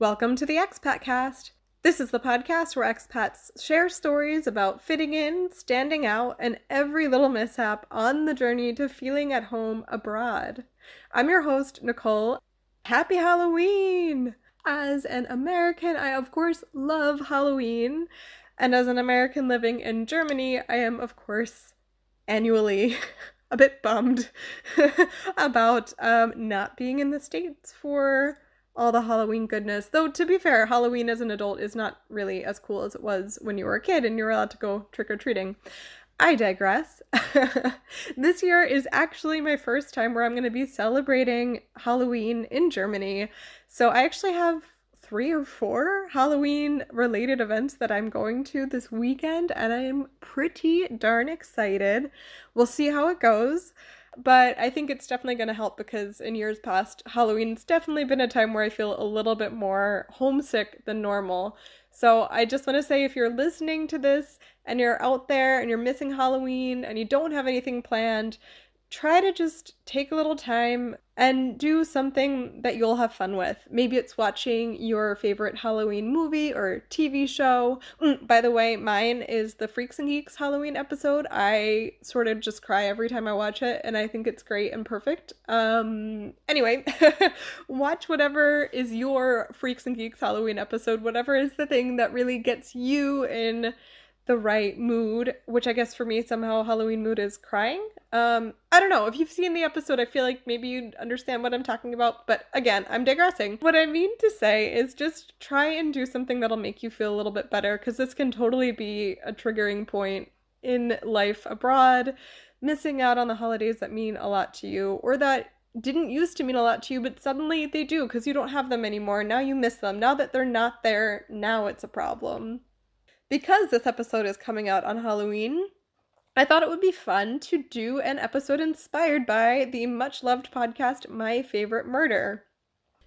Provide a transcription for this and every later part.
Welcome to the Expat Cast. This is the podcast where expats share stories about fitting in, standing out, and every little mishap on the journey to feeling at home abroad. I'm your host, Nicole. Happy Halloween! As an American, I of course love Halloween. And as an American living in Germany, I am of course annually a bit bummed about um, not being in the States for all the Halloween goodness. Though, to be fair, Halloween as an adult is not really as cool as it was when you were a kid and you were allowed to go trick or treating. I digress. this year is actually my first time where I'm going to be celebrating Halloween in Germany. So I actually have three or four Halloween related events that I'm going to this weekend, and I'm pretty darn excited. We'll see how it goes. But I think it's definitely going to help because in years past, Halloween's definitely been a time where I feel a little bit more homesick than normal. So I just want to say if you're listening to this and you're out there and you're missing Halloween and you don't have anything planned, try to just take a little time and do something that you'll have fun with. Maybe it's watching your favorite Halloween movie or TV show. Mm, by the way, mine is the Freaks and Geeks Halloween episode. I sort of just cry every time I watch it and I think it's great and perfect. Um anyway, watch whatever is your Freaks and Geeks Halloween episode, whatever is the thing that really gets you in the right mood, which I guess for me somehow Halloween mood is crying. Um, I don't know. If you've seen the episode, I feel like maybe you'd understand what I'm talking about, but again, I'm digressing. What I mean to say is just try and do something that'll make you feel a little bit better because this can totally be a triggering point in life abroad, missing out on the holidays that mean a lot to you or that didn't used to mean a lot to you, but suddenly they do because you don't have them anymore. Now you miss them. Now that they're not there, now it's a problem because this episode is coming out on Halloween, I thought it would be fun to do an episode inspired by the much loved podcast My Favorite Murder.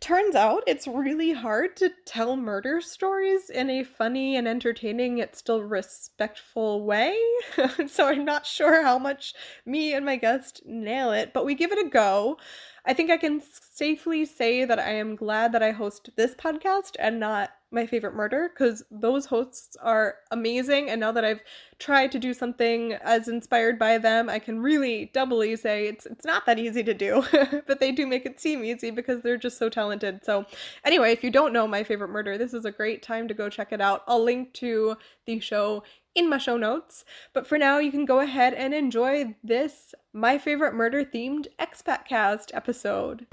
Turns out it's really hard to tell murder stories in a funny and entertaining yet still respectful way. so I'm not sure how much me and my guest nail it, but we give it a go. I think I can safely say that I am glad that I host this podcast and not my favorite murder because those hosts are amazing. And now that I've tried to do something as inspired by them, I can really doubly say it's it's not that easy to do, but they do make it seem easy because they're just so talented. So, anyway, if you don't know my favorite murder, this is a great time to go check it out. I'll link to the show in my show notes. But for now, you can go ahead and enjoy this my favorite murder themed expat cast episode.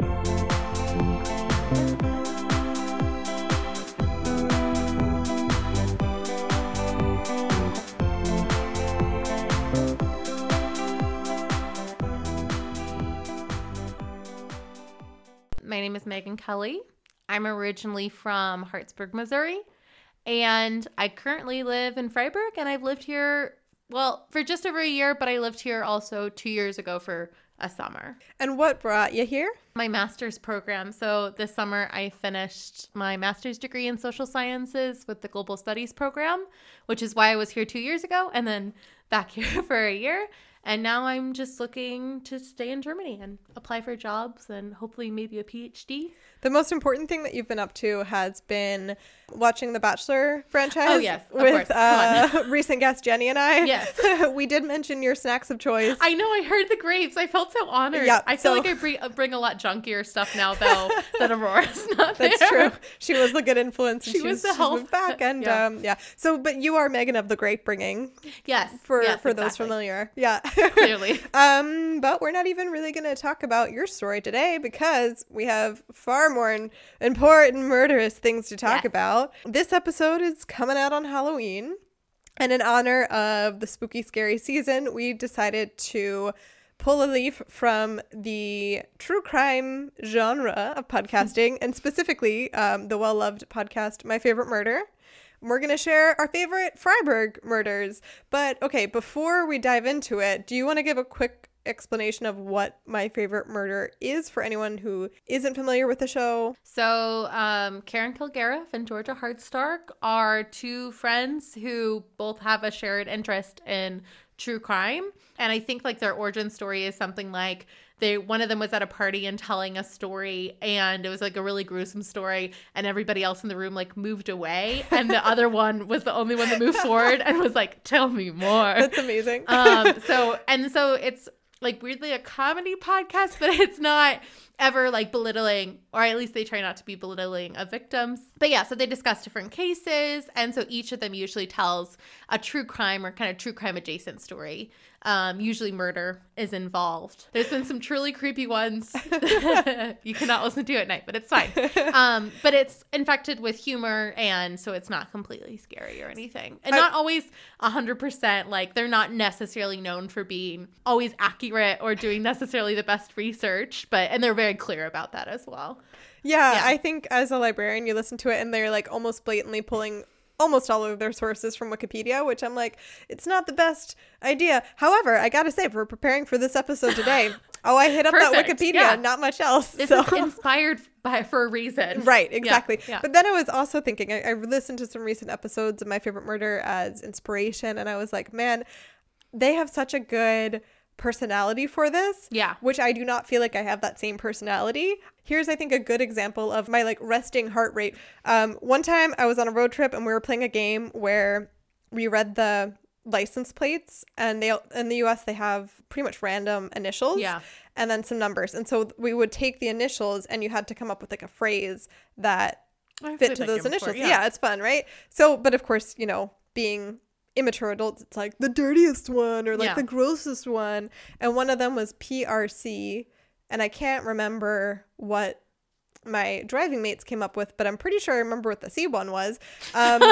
My name is Megan Kelly. I'm originally from Hartsburg, Missouri, and I currently live in Freiburg, and I've lived here, well, for just over a year, but I lived here also two years ago for a summer. And what brought you here? My master's program. So this summer, I finished my master's degree in social sciences with the Global Studies program, which is why I was here two years ago and then back here for a year. And now I'm just looking to stay in Germany and apply for jobs and hopefully maybe a PhD. The most important thing that you've been up to has been watching the Bachelor franchise. Oh yes, with uh, recent guest Jenny and I. Yes, we did mention your snacks of choice. I know. I heard the grapes. I felt so honored. Yeah, I feel so... like I bring, bring, a lot junkier stuff now though that Aurora's not That's there. true. She was the good influence. She was the help back, and yeah. Um, yeah. So, but you are Megan of the grape bringing. Yes. For yes, for exactly. those familiar. Yeah. Clearly. um, but we're not even really going to talk about your story today because we have far more important murderous things to talk yes. about. This episode is coming out on Halloween. And in honor of the spooky, scary season, we decided to pull a leaf from the true crime genre of podcasting and specifically um, the well loved podcast, My Favorite Murder. We're going to share our favorite Freiburg murders. But okay, before we dive into it, do you want to give a quick explanation of what my favorite murder is for anyone who isn't familiar with the show. So, um, Karen Kilgariff and Georgia Hardstark are two friends who both have a shared interest in true crime. And I think like their origin story is something like they one of them was at a party and telling a story and it was like a really gruesome story and everybody else in the room like moved away and the other one was the only one that moved forward and was like tell me more That's amazing. um so and so it's like weirdly a comedy podcast but it's not ever like belittling or at least they try not to be belittling of victims. But yeah so they discuss different cases and so each of them usually tells a true crime or kind of true crime adjacent story. Um, usually murder is involved. There's been some truly creepy ones. You cannot listen to at night but it's fine. Um, but it's infected with humor and so it's not completely scary or anything. And I- not always 100% like they're not necessarily known for being always accurate or doing necessarily the best research but and they're very clear about that as well Yeah, Yeah. I think as a librarian, you listen to it and they're like almost blatantly pulling almost all of their sources from Wikipedia, which I'm like, it's not the best idea. However, I gotta say, for preparing for this episode today, oh, I hit up that Wikipedia, yeah. not much else. this so. is inspired by for a reason Right, exactly. yeah. But then I was also thinking, I, I listened to some recent episodes of My Favorite Murder as inspiration, and I was like, man, they have such a good personality for this. Yeah. Which I do not feel like I have that same personality. Here's, I think, a good example of my like resting heart rate. Um, one time I was on a road trip and we were playing a game where we read the license plates and they in the US they have pretty much random initials Yeah. and then some numbers. And so we would take the initials and you had to come up with like a phrase that fit to those game before, initials. Yeah. it's fun, right? So, but of course, you know, being immature adults, it's like the dirtiest one or like Yeah. the grossest one. And one of them was PRC. And I can't remember what my driving mates came up with, but I'm pretty sure I remember what the C one was. Um,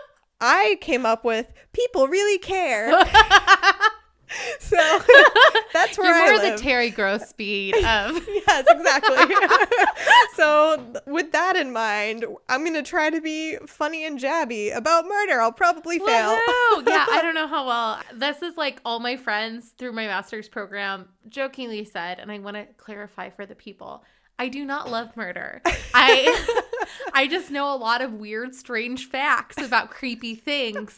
I came up with people really care. so that's where You're I more live. the Terry Gross speed of Yes, exactly. so, with that in mind, I'm going to try to be funny and jabby about murder. I'll probably fail. Yeah, I don't know how well. This is like all my friends through my master's program jokingly said, and I want to clarify for the people. I do not love murder. I I just know a lot of weird, strange facts about creepy things.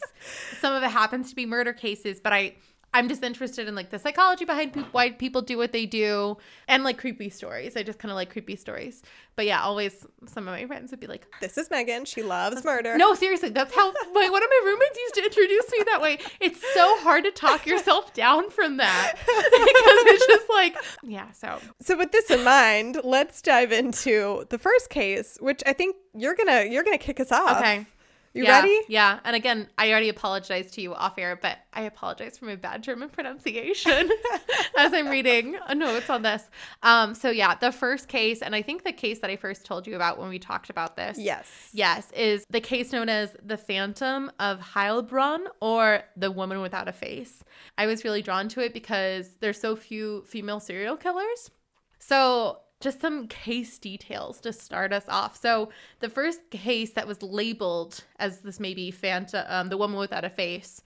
Some of it happens to be murder cases, but I I'm just interested in like the psychology behind why people do what they do and like creepy stories. I just kind of like creepy stories. But yeah, always some of my friends would be like, This is Megan. She loves murder. no, seriously, that's how my one of my roommates used to introduce me that way. It's so hard to talk yourself down from that because it's just like, yeah. So So, with this in mind, let's dive into the first case, which I think you're gonna you're gonna kick us off. okay, You yeah, ready? Yeah. And again, I already apologized to you off air, but I apologize for my bad German pronunciation as I'm reading notes on this. Um. So yeah, the first case, and I think the case that I first told you about when we talked about this. Yes. Yes, is the case known as the Phantom of Heilbronn or the Woman Without a Face. I was really drawn to it because there's so few female serial killers. So, just some case details to start us off. So, the first case that was labeled as this maybe Phantom, um, the Woman Without a Face,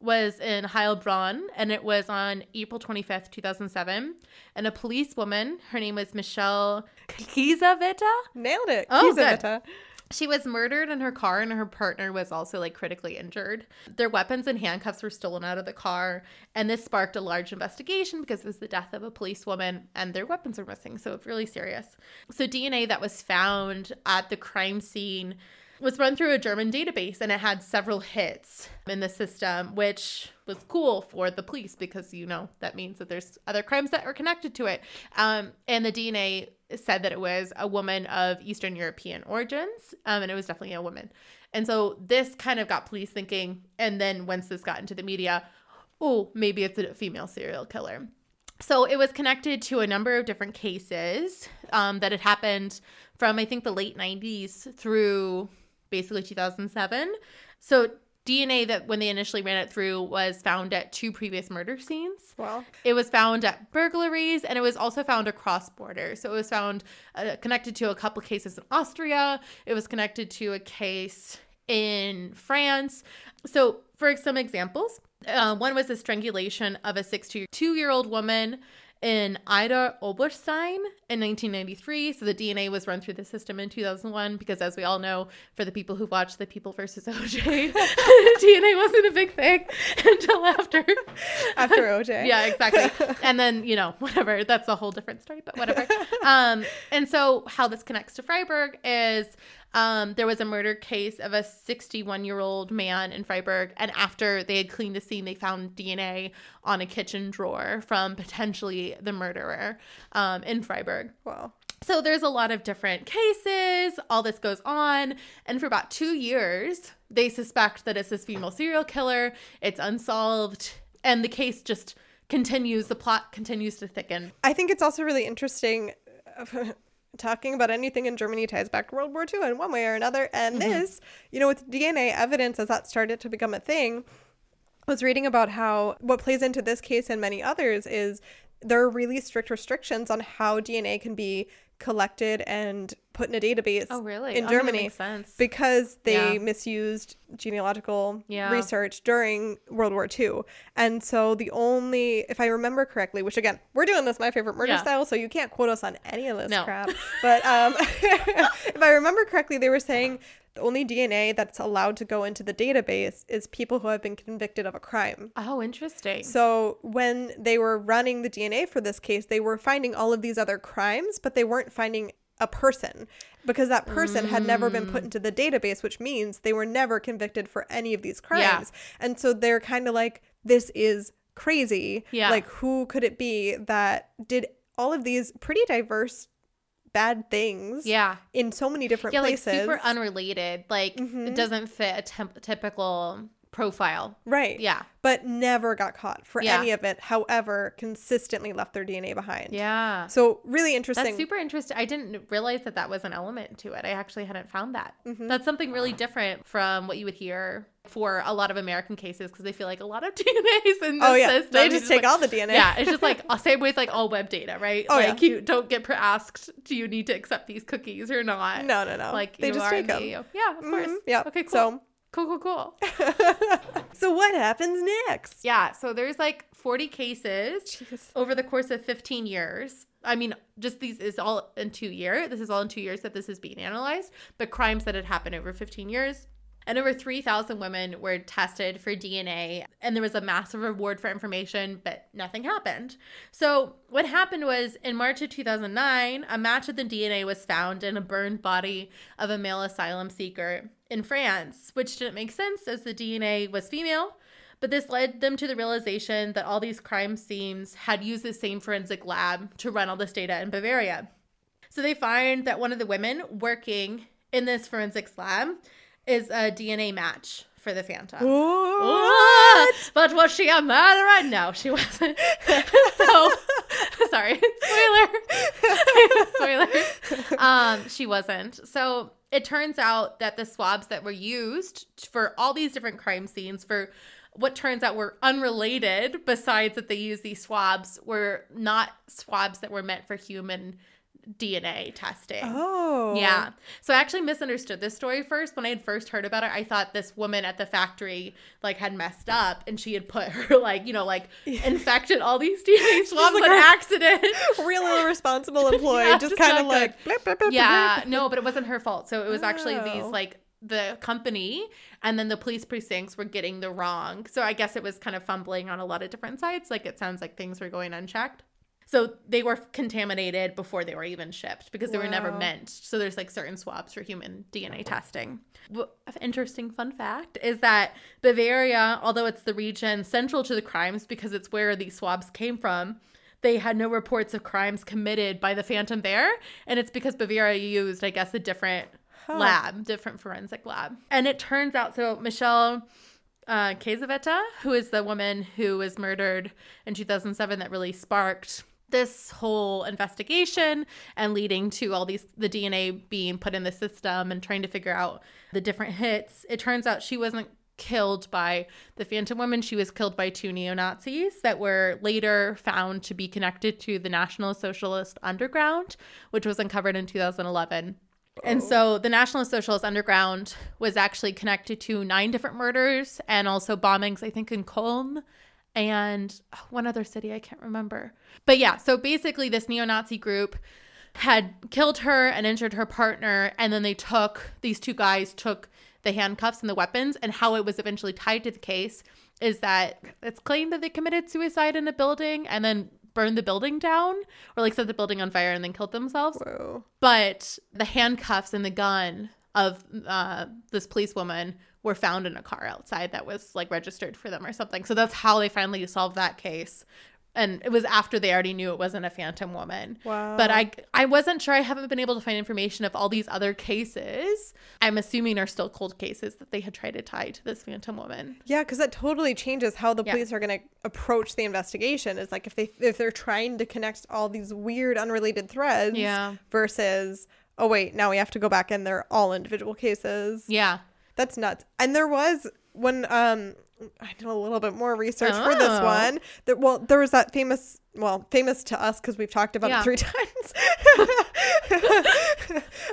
was in Heilbronn, and it was on April 25th, 2007. And a police woman, her name was Michelle Kiesewetter. Nailed it. Oh, good. She was murdered in her car, and her partner was also like critically injured. Their weapons and handcuffs were stolen out of the car, and this sparked a large investigation because it was the death of a policewoman, and their weapons were missing. So it's really serious. So DNA that was found at the crime scene was run through a German database, and it had several hits in the system, which was cool for the police because you know that means that there's other crimes that are connected to it. Um, and the DNA said that it was a woman of Eastern European origins, um, and it was definitely a woman. And so this kind of got police thinking. And then once this got into the media, oh, maybe it's a female serial killer. So it was connected to a number of different cases um, that had happened from I think the late 90s through basically 2007. So DNA that when they initially ran it through was found at two previous murder scenes. Well, It was found at burglaries and it was also found across borders. So it was found uh, connected to a couple cases in Austria. It was connected to a case in France. So, for some examples, uh, one was the strangulation of a 62 year old woman in Idar-Oberstein in 1993. So the DNA was run through the system in 2001 because, as we all know, for the people who watched the People versus OJ, DNA wasn't a big thing until after after OJ. yeah, exactly. And then you know whatever. That's a whole different story, but whatever. Um, and so how this connects to Freiburg is um, there was a murder case of a 61 year old man in Freiburg, and after they had cleaned the scene, they found DNA on a kitchen drawer from potentially the murderer um, in Freiburg. Wow. So there's a lot of different cases. All this goes on. And for about two years, they suspect that it's this female serial killer. It's unsolved. And the case just continues, the plot continues to thicken. I think it's also really interesting. Talking about anything in Germany ties back to World War II in one way or another. And Mm-hmm. this, you know, with DNA evidence as that started to become a thing, I was reading about how what plays into this case and many others is there are really strict restrictions on how DNA can be collected and put in a database Oh, really? in Oh, Germany because they Yeah. misused genealogical Yeah. research during World War II. And so the only, if I remember correctly, which again, we're doing this my favorite murder Yeah. style, so you can't quote us on any of this No. crap. But um, if I remember correctly, they were saying the only DNA that's allowed to go into the database is people who have been convicted of a crime. Oh, interesting. So when they were running the DNA for this case, they were finding all of these other crimes, but they weren't finding a person because that person had never been Mm. put into the database, which means they were never convicted for any of these crimes. Yeah. And so they're kind of like, this is crazy. Yeah. Like, who could it be that did all of these pretty diverse bad things yeah. in so many different Yeah, like places? super unrelated. Like, Mhm. it doesn't fit a temp- typical profile. right. Yeah. But never got caught for Yeah. any of it. However, consistently left their DNA behind. Yeah. So really interesting. That's super interesting. I didn't realize that that was an element to it. I actually hadn't found that. Mhm. That's something really different from what you would hear for a lot of American cases because they feel like a lot of DNAs in this oh yeah, system. they you just take like- all the DNA. Yeah, it's just like uh, same with like all web data, right? Oh, like yeah. you don't get asked, do you need to accept these cookies or not? no, no, no. Like they you just are take them. the- Yeah, of course. Yeah. Okay, cool. So, cool, cool, cool. so what happens next? Yeah, so there's like 40 cases Jeez. over the course of 15 years. I mean, just these is all in two years. This is all in two years that this is being analyzed, but crimes that had happened over 15 years. And over 3,000 women were tested for DNA, and there was a massive reward for information, but nothing happened. So, what happened was in March of 2009, a match of the DNA was found in a burned body of a male asylum seeker in France, which didn't make sense as the DNA was female. But this led them to the realization that all these crime scenes had used the same forensic lab to run all this data in Bavaria. So they find that one of the women working in this forensics lab is a DNA match for the Phantom. What? But was she a murderer? No, she wasn't. so, sorry, spoiler. spoiler. Um, she wasn't. So it turns out that the swabs that were used for all these different crime scenes for what turns out were unrelated, besides that they used these swabs, were not swabs that were meant for human DNA testing. Oh. Yeah. So I actually misunderstood this story first. When I had first heard about it, I thought this woman at the factory like had messed up and she had put her like, you know, like infected all these DNA swabs like on accident. Real irresponsible employee, Yeah, just just kind of like blip, blip, blip, yeah. No, but it wasn't her fault. So it was actually these Oh. like the company and then the police precincts were getting the wrong. So I guess it was kind of fumbling on a lot of different sides. Like it sounds like things were going unchecked. So they were contaminated before they were even shipped because they were never meant. So there's like certain swabs for human DNA testing. Wh- Interesting fun fact is that Bavaria, although it's the region central to the crimes because it's where these swabs came from, they had no reports of crimes committed by the Phantom Bear. And it's because Bavaria used, I guess, a different Huh. lab, different forensic lab. And it turns out, so Michelle uh, Kiesewetter, who is the woman who was murdered in 2007 that really sparked this whole investigation and leading to all these the DNA being put in the system and trying to figure out the different hits. It turns out she wasn't killed by the Phantom Woman. She was killed by two neo Nazis that were later found to be connected to the National Socialist Underground, which was uncovered in 2011. And so oh. the National Socialist Underground was actually connected to nine different murders and also bombings, I think, in Köln and one other city I can't remember. But yeah, so basically this neo-Nazi group had killed her and injured her partner and then they took these two guys took the handcuffs and the weapons and how it was eventually tied to the case is that it's claimed that they committed suicide in a building and then burned the building down or like set the building on fire and then killed themselves. Whoa. But the handcuffs and the gun of uh, this policewoman were found in a car outside that was like registered for them or something. So that's how they finally solved that case. And it was after they already knew it wasn't a phantom woman. Wow. But I I wasn't sure. I haven't been able to find information of all these other cases. I'm assuming are still cold cases that they had tried to tie to this phantom woman. Yeah, because that totally changes how the Yeah. police are going to approach the investigation. It's like if they if they're trying to connect all these weird unrelated threads, Yeah. versus oh wait, now we have to go back and they're all individual cases. Yeah. That's nuts. And there was when um I did a little bit more research for this Oh. one. There, well, there was that famous, well, famous to us because we've talked about Yeah. it three times.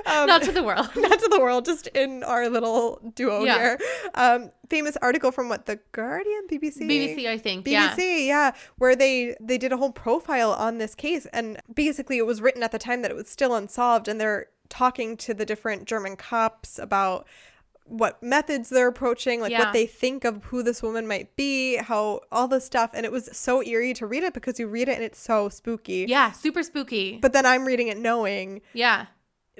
um, Not to the world. not to the world, just in our little duo Yeah. here. Um, famous article from what the Guardian, BBC, BBC, I think. BBC, Yeah. yeah. where they they did a whole profile on this case, and basically it was written at the time that it was still unsolved, and they're talking to the different German cops about what methods they're approaching, like Yeah. what they think of who this woman might be, how all this stuff, and it was so eerie to read it because you read it and it's so spooky. Yeah. Super spooky. But then I'm reading it knowing yeah.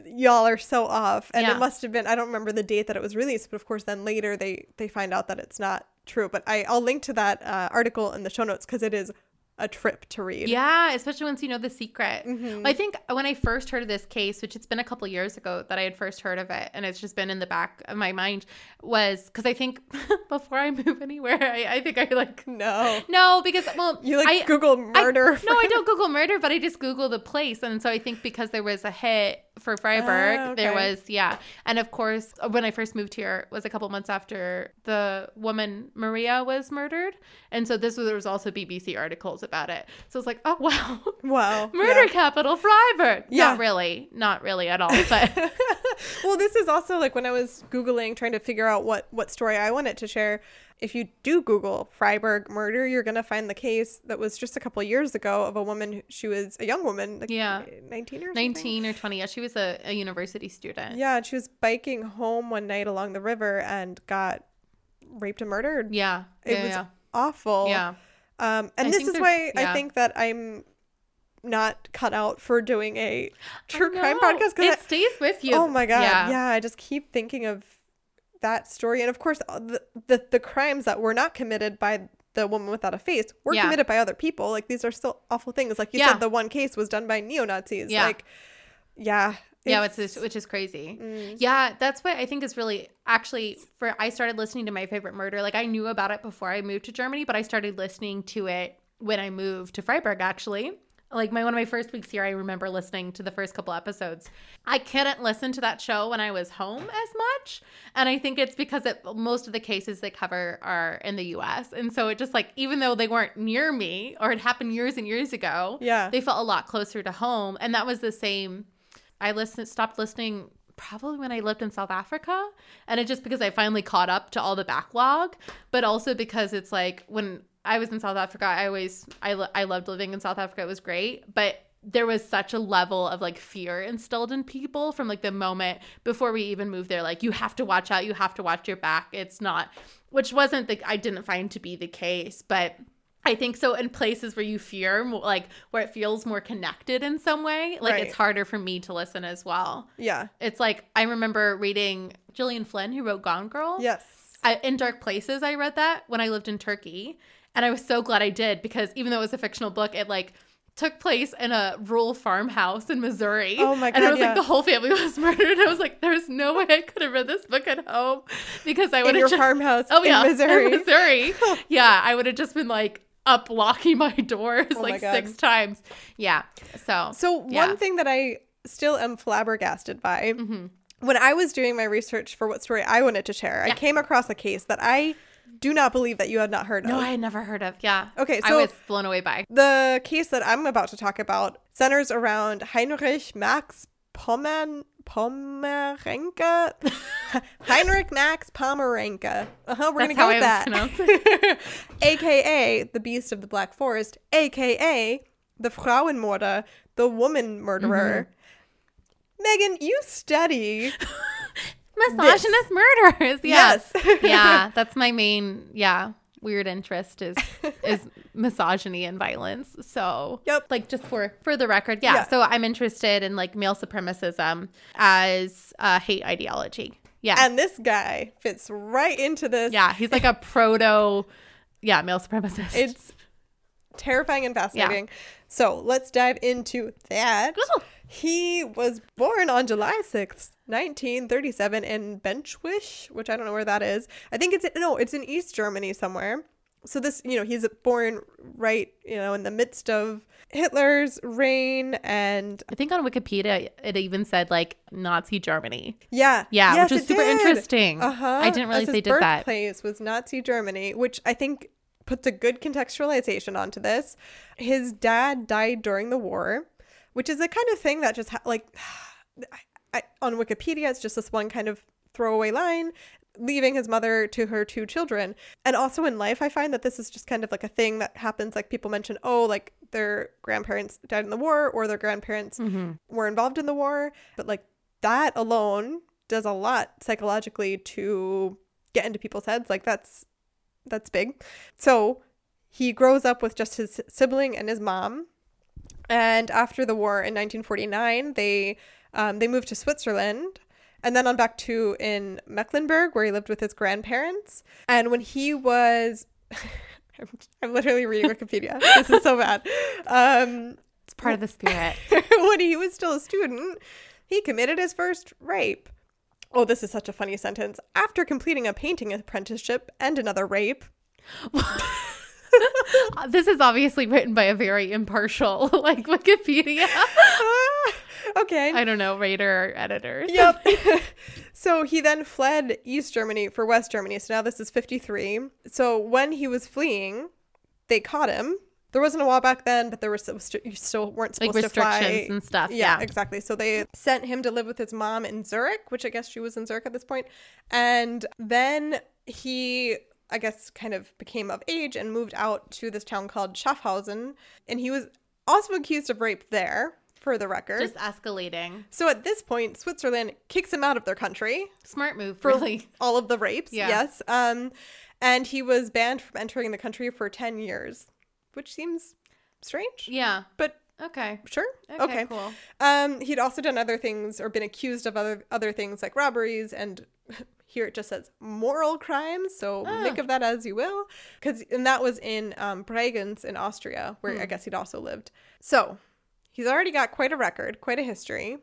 y'all are so off and Yeah. it must have been i don't remember the date that it was released but of course then later they they find out that it's not true but i i'll link to that uh, article in the show notes because it is a trip to read Yeah, especially once you know the secret. Mhm. I think when I first heard of this case, which it's been a couple years ago that I had first heard of it, and it's just been in the back of my mind, was because I think before I move anywhere, I, I think I like no no because well you like I, google I- murder no, I don't Google murder, but I just Google the place, and so I think because there was a hit for Freiburg, Ah, there was yeah, and of course when I first moved here was a couple months after the woman Maria was murdered, and so this was there was also BBC articles about it. So it's like, oh wow, wow murder yeah. capital Freiburg. Yeah. Not really, not really at all, but well this is also like when i was googling trying to figure out what what story i wanted to share if you do google freiburg murder you're gonna find the case that was just a couple years ago of a woman she was a young woman like Yeah. 19 or something. 19 or 20. Yeah, she was a, a university student. Yeah, she was biking home one night along the river and got raped and murdered. Yeah. It yeah, was yeah. awful. yeah. Um, and I this is why I think that I'm not cut out for doing a true crime podcast. It Because stays with you. oh my god, Yeah. yeah. I just keep thinking of that story, and of course, uh, the the, the crimes that were not committed by the woman without a face were Yeah. committed by other people. Like these are still awful things. Like you Yeah. said, the one case was done by neo Nazis. Yeah. Like, yeah, yeah, which is which is crazy. Mm. Yeah, that's what I think is really actually for I started listening to my favorite murder. Like I knew about it before I moved to Germany, but I started listening to it when I moved to Freiburg actually. Like my one of my first weeks here, I remember listening to the first couple episodes. I couldn't listen to that show when I was home as much, and I think it's because it, most of the cases they cover are in the U.S. And so it just like even though they weren't near me or it happened years and years ago, Yeah. they felt a lot closer to home. And that was the same. I listened, stopped listening probably when I lived in South Africa. And it just because I finally caught up to all the backlog, but also because it's like when I was in South Africa, I always, I, lo- I loved living in South Africa. It was great. But there was such a level of like fear instilled in people from like the moment before we even moved there. Like, you have to watch out, you have to watch your back. It's not, which wasn't the, I didn't find to be the case, but I think so in places where you fear, like where it feels more connected in some way, like Right. it's harder for me to listen as well. yeah, It's like I remember reading Gillian Flynn, who wrote Gone Girl. yes. I, in Dark Places, I read that when I lived in Turkey, and I was so glad I did because even though it was a fictional book, it like took place in a rural farmhouse in Missouri. Oh my god! And it was yeah. like the whole family was murdered. I was like, there's no way I could have read this book at home because I would have your just farmhouse Oh yeah, in Missouri. Missouri. yeah, I would have just been like up locking my doors Oh like God. six times. Yeah. So. So Yeah. one thing that I still am flabbergasted by Mhm. when I was doing my research for what story I wanted to share, I came across a case that I do not believe that you had not heard of. No, I had never heard of. Yeah. Okay, I so- was blown away by. the case that I'm about to talk about centers around Heinrich Max Pommerenke. Heinrich Max Pomeranka. Uh-huh, we're That's gonna go with I that. AKA the Beast of the Black Forest, AKA the Frauenmörder, the woman murderer. Mm-hmm. Megan, you study. Misogynist murderers. Yeah. Yes. yeah, that's my main yeah weird interest is is misogyny and violence. So Yep. like just for for the record, yeah. Yeah. So I'm interested in like male supremacism as a hate ideology. Yeah, And this guy fits right into this. yeah. He's like a proto, yeah, male supremacist. It's terrifying and fascinating. So let's dive into that. He was born on July 6th, 1937 in Bentwisch, which I don't know where that is. I think it's no, it's in East Germany somewhere. So this, you know, he's born right, you know, in the midst of Hitler's reign and I think on Wikipedia it even said like Nazi Germany. yeah. Yeah, Yes, which is super did. interesting. Uh-huh. I didn't realize they his did that. birthplace was Nazi Germany, which I think puts a good contextualization onto this. His dad died during the war, which is a kind of thing that just ha- like I, I, on Wikipedia, it's just this one kind of throwaway line. Leaving his mother to her two children. And also in life, I find that this is just kind of like a thing that happens. Like people mention, oh, like their grandparents died in the war or their grandparents Mm-hmm. were involved in the war. But like that alone does a lot psychologically to get into people's heads. Like that's that's big. So he grows up with just his sibling and his mom. And after the war in 1949, they um, they moved to Switzerland and then on back to in Mecklenburg, where he lived with his grandparents. And when he was, I'm, I'm literally reading Wikipedia. this is so bad. Um, It's part of the spirit. when he was still a student, he committed his first rape. Oh, this is such a funny sentence. After completing a painting apprenticeship and another rape. this is obviously written by a very impartial like Wikipedia. Ah, okay. I don't know, Raider or editor. Yep. so he then fled East Germany for West Germany. So now this is 53. So when he was fleeing, they caught him. There wasn't a law back then, but there was still, you still weren't like supposed to fly. and stuff. Yeah, Yeah. exactly. So they sent him to live with his mom in Zurich, which I guess she was in Zurich at this point. And then he, I guess, kind of became of age and moved out to this town called Schaffhausen. And he was also accused of rape there, for the record. Just escalating. so at this point, Switzerland kicks him out of their country Smart move, for really. all of the rapes. Yeah. Yes. Um, and he was banned from entering the country for 10 years, which seems strange, Yeah. but Okay. sure. Okay, okay. cool. Um, he'd also done other things or been accused of other other things like robberies and here it just says moral crimes. So Ah. make of that as you will, because and that was in um, Bregenz in Austria, where Hmm. I guess he'd also lived. So he's already got quite a record, quite a history.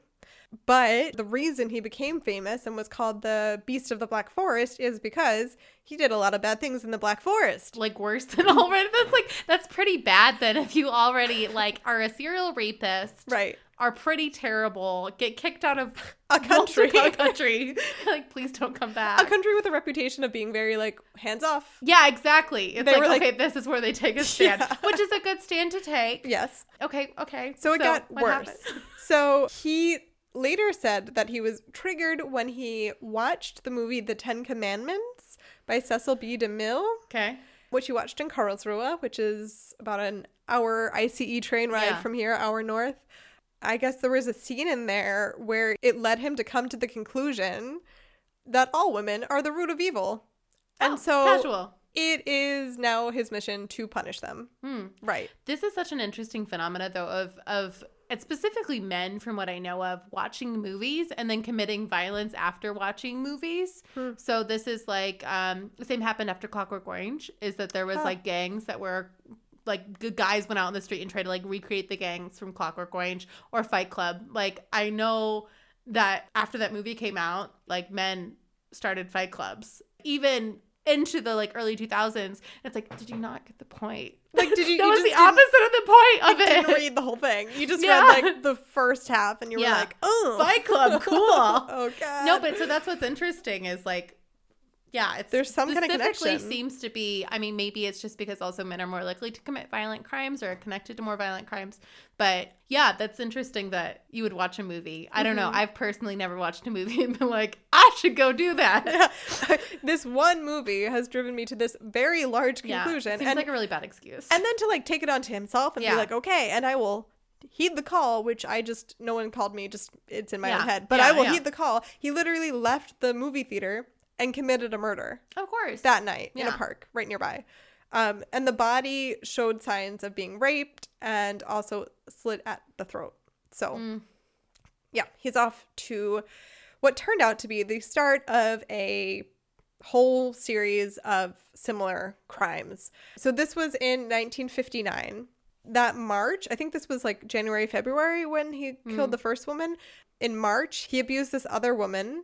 But the reason he became famous and was called the Beast of the Black Forest is because he did a lot of bad things in the Black Forest. Like worse than already. That's like that's pretty bad. Then if you already like are a serial rapist, Right. are pretty terrible, get kicked out of A country. multiple country, like please don't come back. A country with a reputation of being very like hands off. Yeah, exactly. It's They like, were like- okay, this is where they take a stand, Yeah. which is a good stand to take. Yes. Okay, okay. So it got worse. happened? So he later said that he was triggered when he watched the movie The Ten Commandments by Cecil B. DeMille, Okay. which he watched in Karlsruhe, which is about an hour ICE train ride Yeah. from here, hour north. I guess there was a scene in there where it led him to come to the conclusion that all women are the root of evil. And Oh, so casual. it is now his mission to punish them. Hmm. Right. This is such an interesting phenomena, though, of of it's specifically men, from what I know of, watching movies and then committing violence after watching movies. Hmm. So this is like um, the same happened after Clockwork Orange. Is that there was like gangs that were like good guys went out in the street and tried to like recreate the gangs from Clockwork Orange or Fight Club. Like I know that after that movie came out, like men started fight clubs, even into the like early 2000s. And It's like, did you not get the point? Like, did you? that you was the opposite of the point of it? didn't read the whole thing. You just Yeah. read like the first half, and you were like, "Oh, Fight Club, cool. oh god." no, but so that's what's interesting is like Yeah, it's There's some kind of specifically connection. seems to be. I mean, maybe it's just because also men are more likely to commit violent crimes or are connected to more violent crimes. But yeah, that's interesting that you would watch a movie. I don't know. Mhm. I've personally never watched a movie and been like, I should go do that. this one movie has driven me to this very large Yeah, conclusion. seems and, like a really bad excuse. and then to like take it onto himself and Yeah. be like, okay, and I will heed the call, which I just no one called me, just it's in my Yeah. own head. But Yeah, I will yeah. heed the call. He literally left the movie theater and committed a murder of course. that night in a park right nearby. Um, and the body showed signs of being raped and also slit at the throat. So Mm. yeah, he's off to what turned out to be the start of a whole series of similar crimes. So this was in 1959. That March, I think this was like January, February when he killed the first woman. In March, he abused this other woman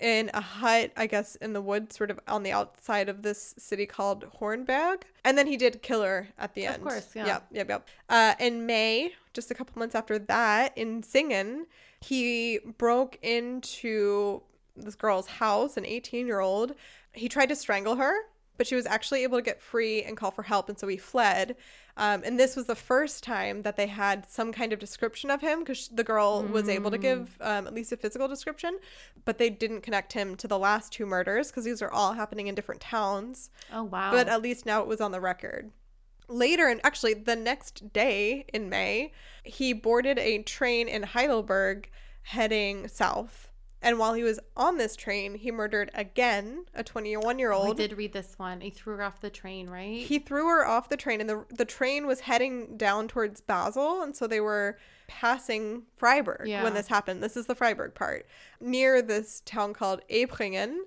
in a hut, I guess, in the woods, sort of on the outside of this city called Hornberg. And then he did kill her at the end. Of course, yeah. Yep, yep, yep. Uh, in May, just a couple months after that, in Singen, he broke into this girl's house, an 18 year old. He tried to strangle her, but she was actually able to get free and call for help, and so he fled. Um, and this was the first time that they had some kind of description of him because the girl was able to give um, at least a physical description, but they didn't connect him to the last two murders because these are all happening in different towns. oh wow. But at least now it was on the record. Later, and actually the next day in May, he boarded a train in Heidelberg heading south. And while he was on this train, he murdered again a 21 year Oh, I old. did read this one. He threw her off the train, right? He threw her off the train, and the the train was heading down towards Basel, and so they were passing Freiburg Yeah. when this happened. This is the Freiburg part, near this town called Ebringen.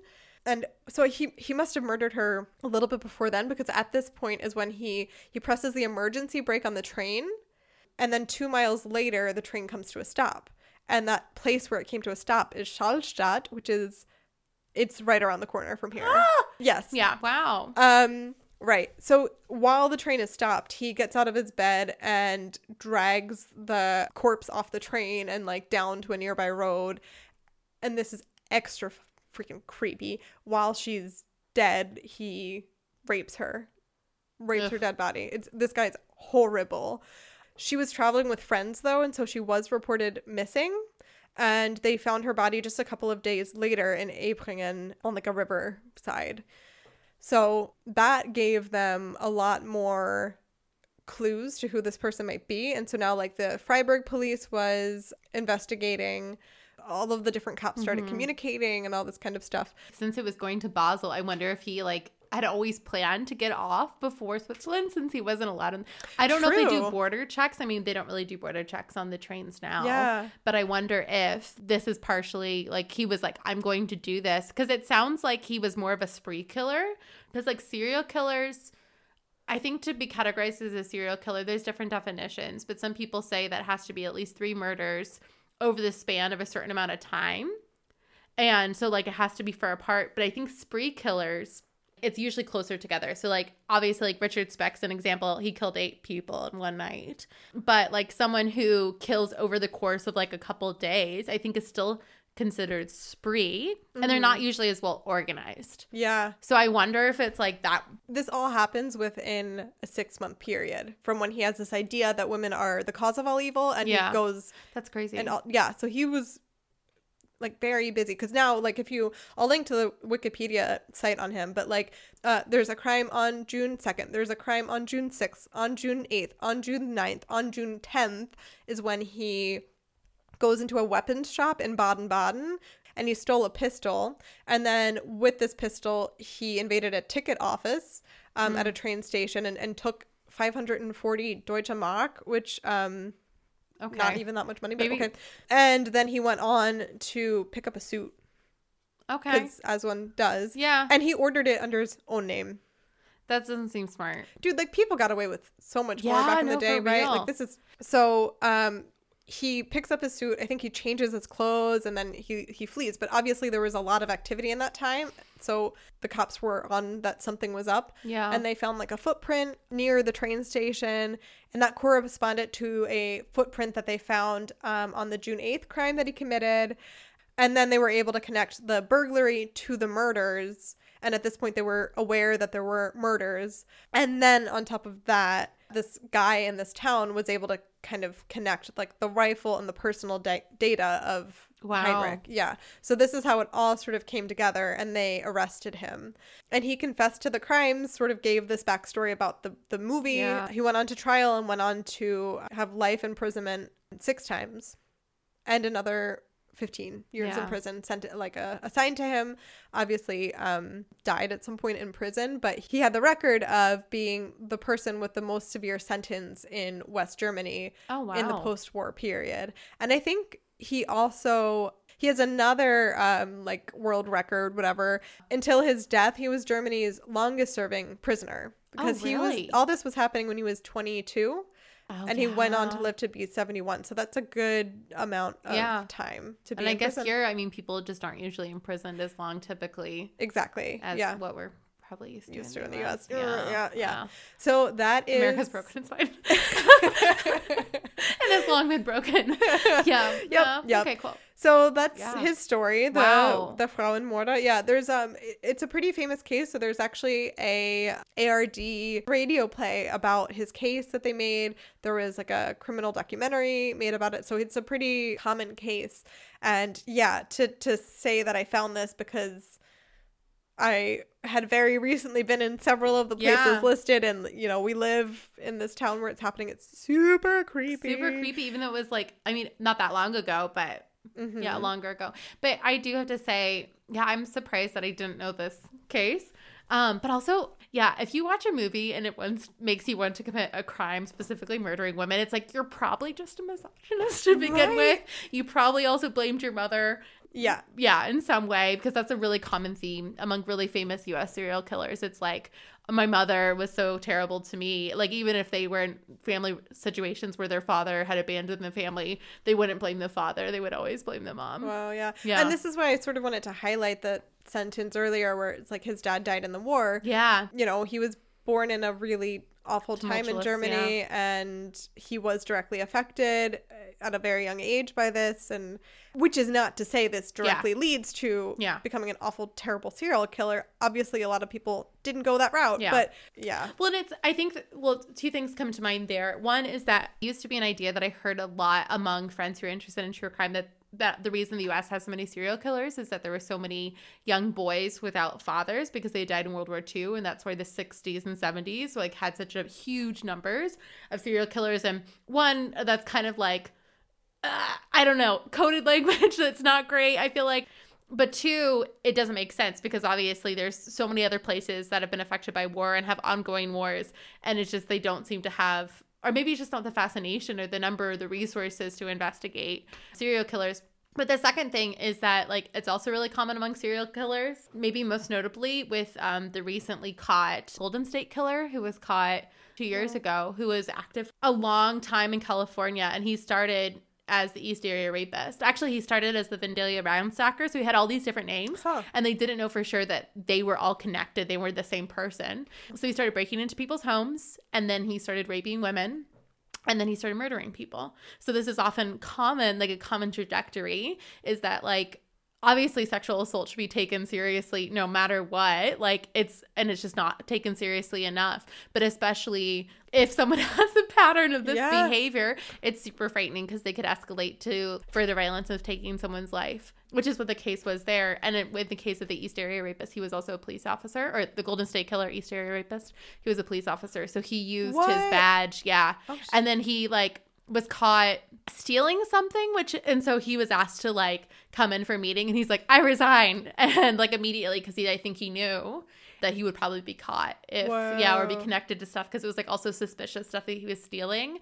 And so he he must have murdered her a little bit before then, because at this point is when he he presses the emergency brake on the train, and then two miles later the train comes to a stop, and that place where it came to a stop is Schallstadt, which is it's right around the corner from here. yes. yeah. Wow. Um, right. So while the train is stopped, he gets out of his bed and drags the corpse off the train and like down to a nearby road. And this is extra f- freaking creepy. While she's dead, he rapes her, rapes her dead body. It's this guy's horrible. She was traveling with friends though, and so she was reported missing. And they found her body just a couple of days later in Ebringen on like a river side. So that gave them a lot more clues to who this person might be. And so now, like, the Freiburg police was investigating. All of the different cops started mm-hmm. communicating and all this kind of stuff. Since it was going to Basel, I wonder if he like had always planned to get off before Switzerland since he wasn't allowed in. I don't know if they do border checks. I mean, they don't really do border checks on the trains now. Yeah. But I wonder if this is partially like he was like, I'm going to do this. Because it sounds like he was more of a spree killer. Because like serial killers, I think to be categorized as a serial killer, there's different definitions. But some people say that has to be at least three murders over the span of a certain amount of time. And so like it has to be far apart. But I think spree killers, it's usually closer together. So like obviously like Richard Speck's an example. He killed eight people in one night. But like someone who kills over the course of like a couple days, I think is still considered spree. And they're not mm-hmm. usually as well organized. Yeah. So I wonder if it's like that. This all happens within a six month period from when he has this idea that women are the cause of all evil and Yeah. he goes That's crazy. and all, yeah, so he was like very busy. Because now like if you I'll link to the Wikipedia site on him, but like uh there's a crime on June 2nd, there's a crime on June 6th, on June 8th, on June 9th, on June 10th is when he goes into a weapons shop in Baden-Baden and he stole a pistol and then with this pistol he invaded a ticket office um, at a train station and, and took 540 Deutsche Mark, which um okay. not even that much money, but Maybe- okay. And then he went on to pick up a suit, Okay. as one does. Yeah. And he ordered it under his own name. That doesn't seem smart. Dude, like people got away with so much more back in no, the day, right? Like this is so um he picks up his suit. I think he changes his clothes and then he he flees. But obviously there was a lot of activity in that time. So the cops were on that something was up. Yeah. And they found like a footprint near the train station. And that corresponded to a footprint that they found um, on the June 8th crime that he committed. And then they were able to connect the burglary to the murders. And at this point, they were aware that there were murders. And then on top of that, this guy in this town was able to kind of connect like the rifle and the personal da- data of Wow. Heinrich. Yeah. So this is how it all sort of came together and they arrested him. And he confessed to the crimes, sort of gave this backstory about the, the movie. Yeah. He went on to trial and went on to have life imprisonment six times and another 15 years in prison sent like a assigned to him obviously um died at some point in prison but he had the record of being the person with the most severe sentence in west germany Oh wow. in the post-war period. And i think he also he has another um like world record whatever. Until his death he was germany's longest serving prisoner because he was Oh, all this was happening when he was 22 Oh, and he went on to live to be 71 so that's a good amount of Yeah. time to be And I guess prison. here, I mean, people just aren't usually imprisoned as long, typically, exactly as yeah what we're probably used to, Used in, to the US. US. Yeah, yeah, yeah. so that is America's broken. It's fine. it has long been broken. yeah. yeah. yep. Okay. Cool. So that's Yeah. his story. The Wow. the Frauenmörder. Yeah, there's um it's a pretty famous case. So there's actually a ARD radio play about his case that they made. There was like a criminal documentary made about it. So it's a pretty common case. And yeah, to to say that I found this because I had very recently been in several of the places Yeah. listed and you know, we live in this town where it's happening. It's super creepy. Super creepy, even though it was like, I mean, not that long ago, but Mhm. yeah, longer ago. But I do have to say, yeah, I'm surprised that I didn't know this case. Um, but also, yeah, if you watch a movie and it once makes you want to commit a crime, specifically murdering women, it's like you're probably just a misogynist to begin Right. with. You probably also blamed your mother Yeah. yeah, in some way, because that's a really common theme among really famous US serial killers. It's like, my mother was so terrible to me. Like, even if they were in family situations where their father had abandoned the family, they wouldn't blame the father. They would always blame the mom. Well, yeah. Yeah. And this is why I sort of wanted to highlight the sentence earlier where it's like his dad died in the war. yeah. You know, he was born in a really awful time in Germany and he was directly affected at a very young age by this and which is not to say this directly leads to Yeah. becoming an awful terrible serial killer. Obviously a lot of people didn't go that route, Yeah. but yeah. Well, and it's, I think, that, well, two things come to mind there. One is that it used to be an idea that I heard a lot among friends who are interested in true crime that that the reason the US has so many serial killers is that there were so many young boys without fathers because they died in World War II and that's why the 60s and 70s like had such a huge numbers of serial killers and one that's kind of like uh, I don't know, coded language that's not great. I feel like but two, it doesn't make sense because obviously there's so many other places that have been affected by war and have ongoing wars, and it's just they don't seem to have, or maybe it's just not the fascination or the number or the resources to investigate serial killers. But the second thing is that like it's also really common among serial killers, maybe most notably with um, the recently caught Golden State Killer who was caught two years ago, who was active a long time in California, and he started as the East Area Rapist. Actually, he started as the Visalia Ransacker, so he had all these different names, Huh. and they didn't know for sure that they were all connected. They were the same person. So he started breaking into people's homes, and then he started raping women. And then he started murdering people. So this is often common, like a common trajectory is that like obviously sexual assault should be taken seriously no matter what. Like it's and it's just not taken seriously enough. But especially if someone has a pattern of this Yeah. behavior, it's super frightening because they could escalate to further violence of taking someone's life, which is what the case was there. And it, with the case of the East Area Rapist, he was also a police officer, or the Golden State Killer, East Area Rapist. He was a police officer, so he used What? his badge, yeah, Oh, and then he like was caught stealing something which and so he was asked to like come in for a meeting and he's like i resign. And like immediately because he i think he knew that he would probably be caught if yeah or be connected to stuff because it was like also suspicious stuff that he was stealing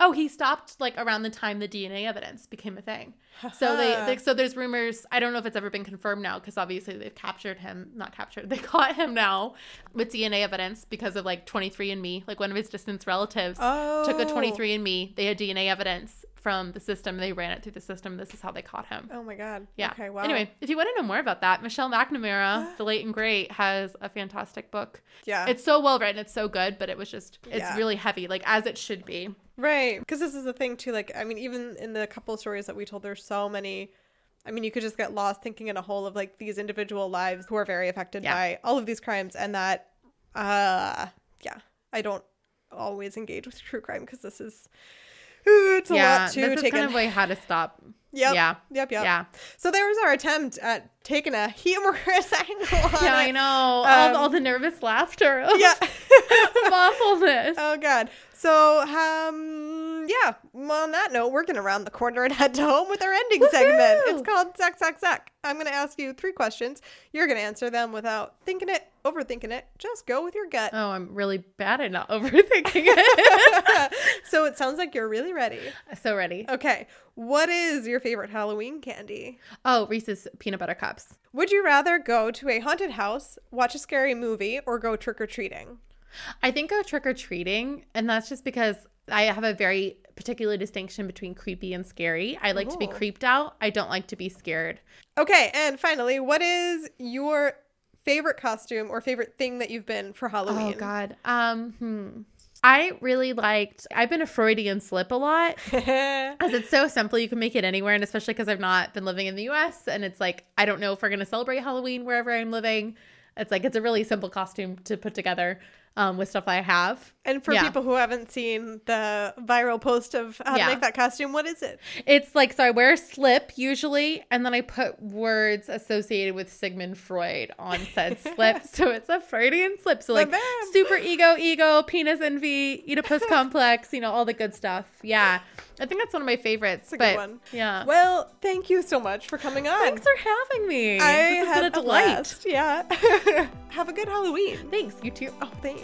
oh he stopped like around the time the dna evidence became a thing. So they, they so there's rumors i don't know if it's ever been confirmed now because obviously they've captured him not captured they caught him now with dna evidence because of like 23andme like one of his distant relatives oh. took a 23andme they had dna evidence from the system they ran it through the system this is how they caught him Oh my god. yeah Okay, wow. anyway if you want to know more about that michelle mcnamara the late and great has a fantastic book Yeah. it's so well written it's so good but it was just it's Yeah. really heavy like as it should be Right. Because this is the thing too. Like, I mean, even in the couple of stories that we told, there's so many I mean, you could just get lost thinking in a whole of like these individual lives who are very affected Yeah. by all of these crimes, and that, uh, yeah, I don't always engage with true crime because this is, it's a yeah, lot to this is kind in. of like how to stop. Yep. Yeah. Yep. Yep. Yeah. So there was our attempt at taking a humorous angle on Yeah, I know. all, all Um, the nervous laughter. of Yeah. awfulness. oh God. So um yeah. Well, on that note, we're gonna round the corner and head to home with our ending segment. It's called Zack Zack Zack. I'm gonna ask you three questions. You're gonna answer them without thinking it, overthinking it. Just go with your gut. Oh, I'm really bad at not overthinking it. so it sounds like you're really ready. so ready. Okay. What is your favorite Halloween candy? Oh, Reese's peanut butter cups. Would you rather go to a haunted house, watch a scary movie, or go trick or treating? I think go trick or treating, and that's just because I have a very particular distinction between creepy and scary. I like to be creeped out. I don't like to be scared. Okay, and finally, what is your favorite costume or favorite thing that you've been for Halloween? Oh God. Um. Hmm. I really liked. I've been a Freudian slip a lot. As it's so simple, you can make it anywhere, and especially because I've not been living in the U.S. and it's like I don't know if we're gonna celebrate Halloween wherever I'm living. It's like it's a really simple costume to put together um, with stuff I have. and for Yeah. people who haven't seen the viral post of how Yeah. to make that costume, what is it? It's like so I wear a slip usually, and then I put words associated with Sigmund Freud on said slip. So it's a Freudian slip. So like super ego, ego, penis envy, Oedipus complex, you know, all the good stuff. Yeah, I think that's one of my favorites. a good one. yeah, Well, thank you so much for coming on. thanks for having me. I this had a delight. blast. Yeah. Have a good Halloween. Thanks, you too. Oh, thanks.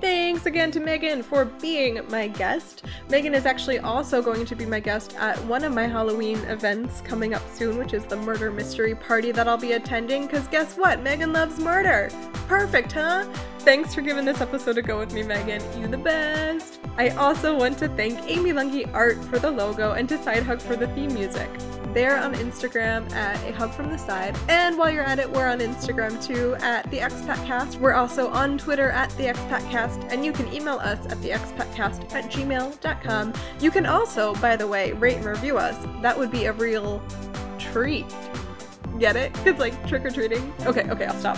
Thanks again to Megan for being my guest. Megan is actually also going to be my guest at one of my Halloween events coming up soon, which is the murder mystery party that I'll be attending. Because guess what? Megan loves murder. Perfect, huh? Thanks for giving this episode a go with me, Megan. You the best. I also want to thank Amy Lungi Art for the logo and to Side Hug for the theme music. They're on Instagram at a hug from the side. And while you're at it, we're on Instagram too at the Expatcast. We're also on Twitter at the Expatcast, and you can email us at the Expatcast at gmail.com. You can also, by the way, rate and review us. That would be a real treat. Get it? It's like trick or treating. Okay, okay, I'll stop.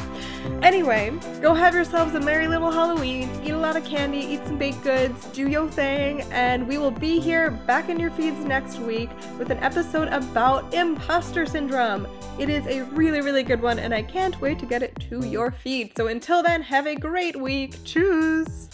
Anyway, go have yourselves a merry little Halloween. Eat a lot of candy, eat some baked goods, do your thing, and we will be here back in your feeds next week with an episode about imposter syndrome. It is a really, really good one, and I can't wait to get it to your feed. So until then, have a great week. Choose.